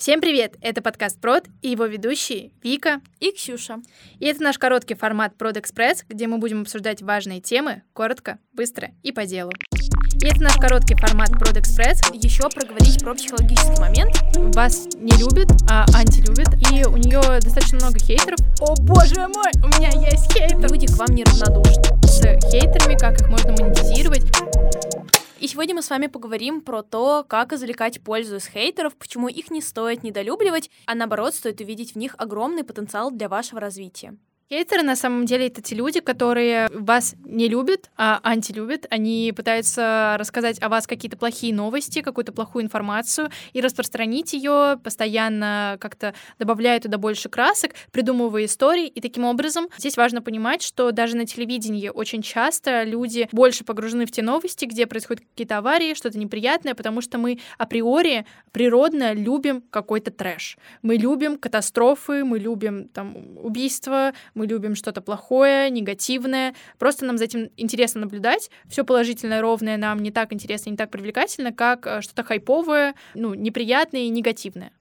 Всем привет! Это подкаст Прод и его ведущие Вика и Ксюша. И это наш короткий формат Прод Экспресс, где мы будем обсуждать важные темы коротко, быстро и по делу. И это наш короткий формат Прод Экспресс. Еще проговорить про психологический момент. Вас не любят, а антилюбят, и у нее достаточно много хейтеров. О боже мой, у меня есть хейтер! Люди к вам неравнодушны. С хейтерами, как их можно монетизировать. И сегодня мы с вами поговорим про то, как извлекать пользу из хейтеров, почему их не стоит недолюбливать, а наоборот стоит увидеть в них огромный потенциал для вашего развития. Хейтеры на самом деле это те люди, которые вас не любят, а антилюбят. Они пытаются рассказать о вас какие-то плохие новости, какую-то плохую информацию и распространить ее, постоянно как-то добавляя туда больше красок, придумывая истории. И таким образом здесь важно понимать, что даже на телевидении очень часто люди больше погружены в те новости, где происходят какие-то аварии, что-то неприятное, потому что мы априори природно любим какой-то трэш. Мы любим катастрофы, мы любим там убийства, мы любим что-то плохое, негативное. Просто нам за этим интересно наблюдать. Все положительное, ровное нам не так интересно, не так привлекательно, как э, что-то хайповое, ну, неприятное и негативное.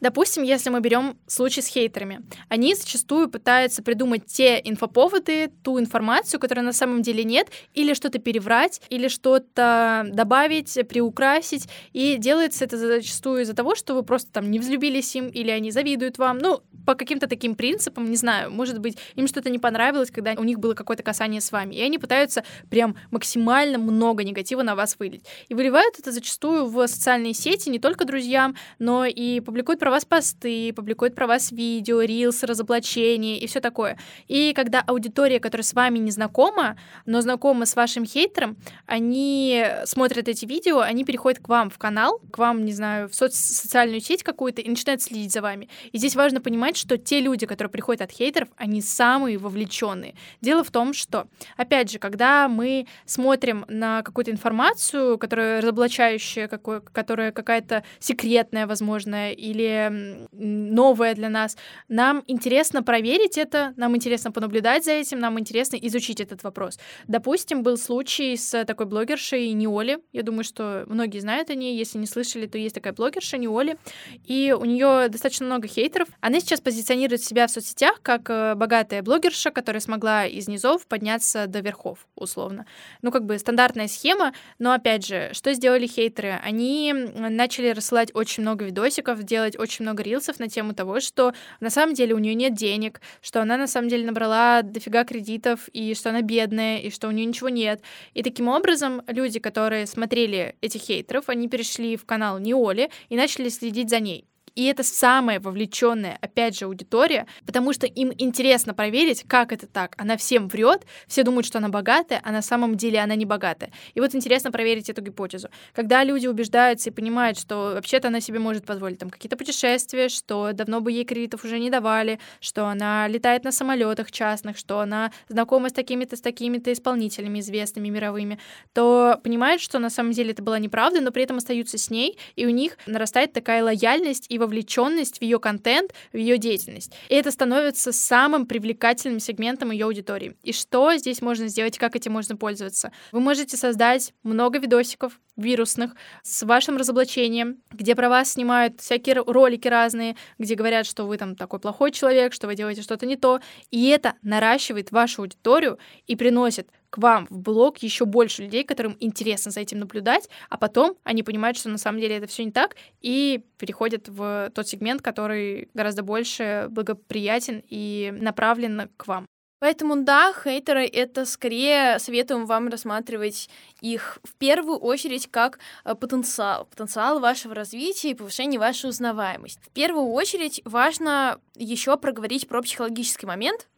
Допустим, если мы берем случай с хейтерами, они зачастую пытаются придумать те инфоповоды, ту информацию, которой на самом деле нет, или что-то переврать, или что-то добавить, приукрасить, и делается это зачастую из-за того, что вы просто там не взлюбились им, или они завидуют вам, ну, по каким-то таким принципам, не знаю, может быть, им что-то не понравилось, когда у них было какое-то касание с вами, и они пытаются прям максимально много негатива на вас вылить. И выливают это зачастую в социальные сети не только друзьям, но и публикуют про вас посты, публикуют про вас видео, рилсы, разоблачения и все такое. И когда аудитория, которая с вами не знакома, но знакома с вашим хейтером, они смотрят эти видео, они переходят к вам в канал, к вам, не знаю, в соц социальную сеть какую-то и начинают следить за вами. И здесь важно понимать, что те люди, которые приходят от хейтеров, они самые вовлеченные. Дело в том, что, опять же, когда мы смотрим на какую-то информацию, которая разоблачающая, какой, которая какая-то секретная, возможно, или новое для нас. Нам интересно проверить это, нам интересно понаблюдать за этим, нам интересно изучить этот вопрос. Допустим, был случай с такой блогершей Неоли. Я думаю, что многие знают о ней. Если не слышали, то есть такая блогерша Неоли. И у нее достаточно много хейтеров. Она сейчас позиционирует себя в соцсетях как э, богатая блогерша, которая смогла из низов подняться до верхов, условно. Ну, как бы стандартная схема, но опять же, что сделали хейтеры? Они начали рассылать очень много видосиков, делать очень много рилсов на тему того, что на самом деле у нее нет денег, что она на самом деле набрала дофига кредитов, и что она бедная, и что у нее ничего нет. И таким образом люди, которые смотрели этих хейтеров, они перешли в канал Неоли и начали следить за ней. И это самая вовлеченная, опять же, аудитория, потому что им интересно проверить, как это так. Она всем врет, все думают, что она богатая, а на самом деле она не богатая. И вот интересно проверить эту гипотезу. Когда люди убеждаются и понимают, что вообще-то она себе может позволить там какие-то путешествия, что давно бы ей кредитов уже не давали, что она летает на самолетах частных, что она знакома с такими-то, с такими-то исполнителями известными мировыми, то понимают, что на самом деле это была неправда, но при этом остаются с ней, и у них нарастает такая лояльность и вовлеченность в ее контент, в ее деятельность. И это становится самым привлекательным сегментом ее аудитории. И что здесь можно сделать, как этим можно пользоваться? Вы можете создать много видосиков вирусных с вашим разоблачением, где про вас снимают всякие ролики разные, где говорят, что вы там такой плохой человек, что вы делаете что-то не то. И это наращивает вашу аудиторию и приносит к вам в блог еще больше людей, которым интересно за этим наблюдать, а потом они понимают, что на самом деле это все не так, и переходят в тот сегмент, который гораздо больше благоприятен и направлен к вам. Поэтому да, хейтеры это скорее советуем вам рассматривать их в первую очередь как э, потенциал, потенциал вашего развития и повышения вашей узнаваемости. В первую очередь важно еще проговорить про психологический момент,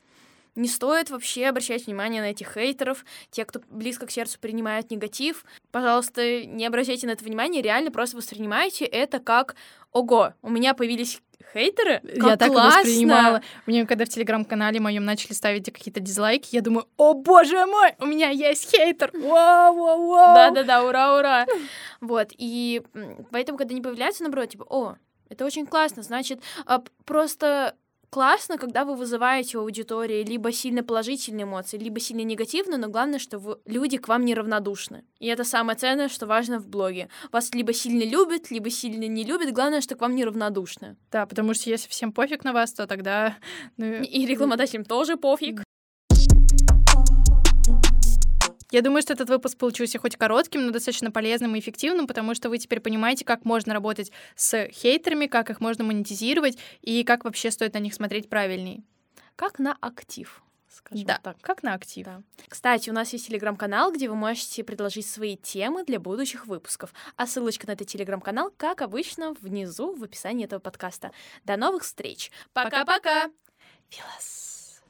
не стоит вообще обращать внимание на этих хейтеров, те, кто близко к сердцу принимают негатив. Пожалуйста, не обращайте на это внимание, реально просто воспринимайте это как «Ого, у меня появились хейтеры? Как я так классно! воспринимала. Мне когда в телеграм-канале моем начали ставить какие-то дизлайки, я думаю, о боже мой, у меня есть хейтер! Вау, вау, вау! Да-да-да, ура, ура! Вот, и поэтому, когда они появляются, наоборот, типа, о, это очень классно, значит, а, просто классно, когда вы вызываете у аудитории либо сильно положительные эмоции, либо сильно негативные, но главное, что вы, люди к вам неравнодушны. И это самое ценное, что важно в блоге. Вас либо сильно любят, либо сильно не любят, главное, что к вам неравнодушны. Да, потому что если всем пофиг на вас, то тогда... Ну... И рекламодателям тоже пофиг. Я думаю, что этот выпуск получился хоть коротким, но достаточно полезным и эффективным, потому что вы теперь понимаете, как можно работать с хейтерами, как их можно монетизировать и как вообще стоит на них смотреть правильней. Как на актив скажем да, так. как на актив. Да. Кстати, у нас есть телеграм-канал, где вы можете предложить свои темы для будущих выпусков. А ссылочка на этот телеграм-канал, как обычно, внизу в описании этого подкаста. До новых встреч. Пока-пока! Филос.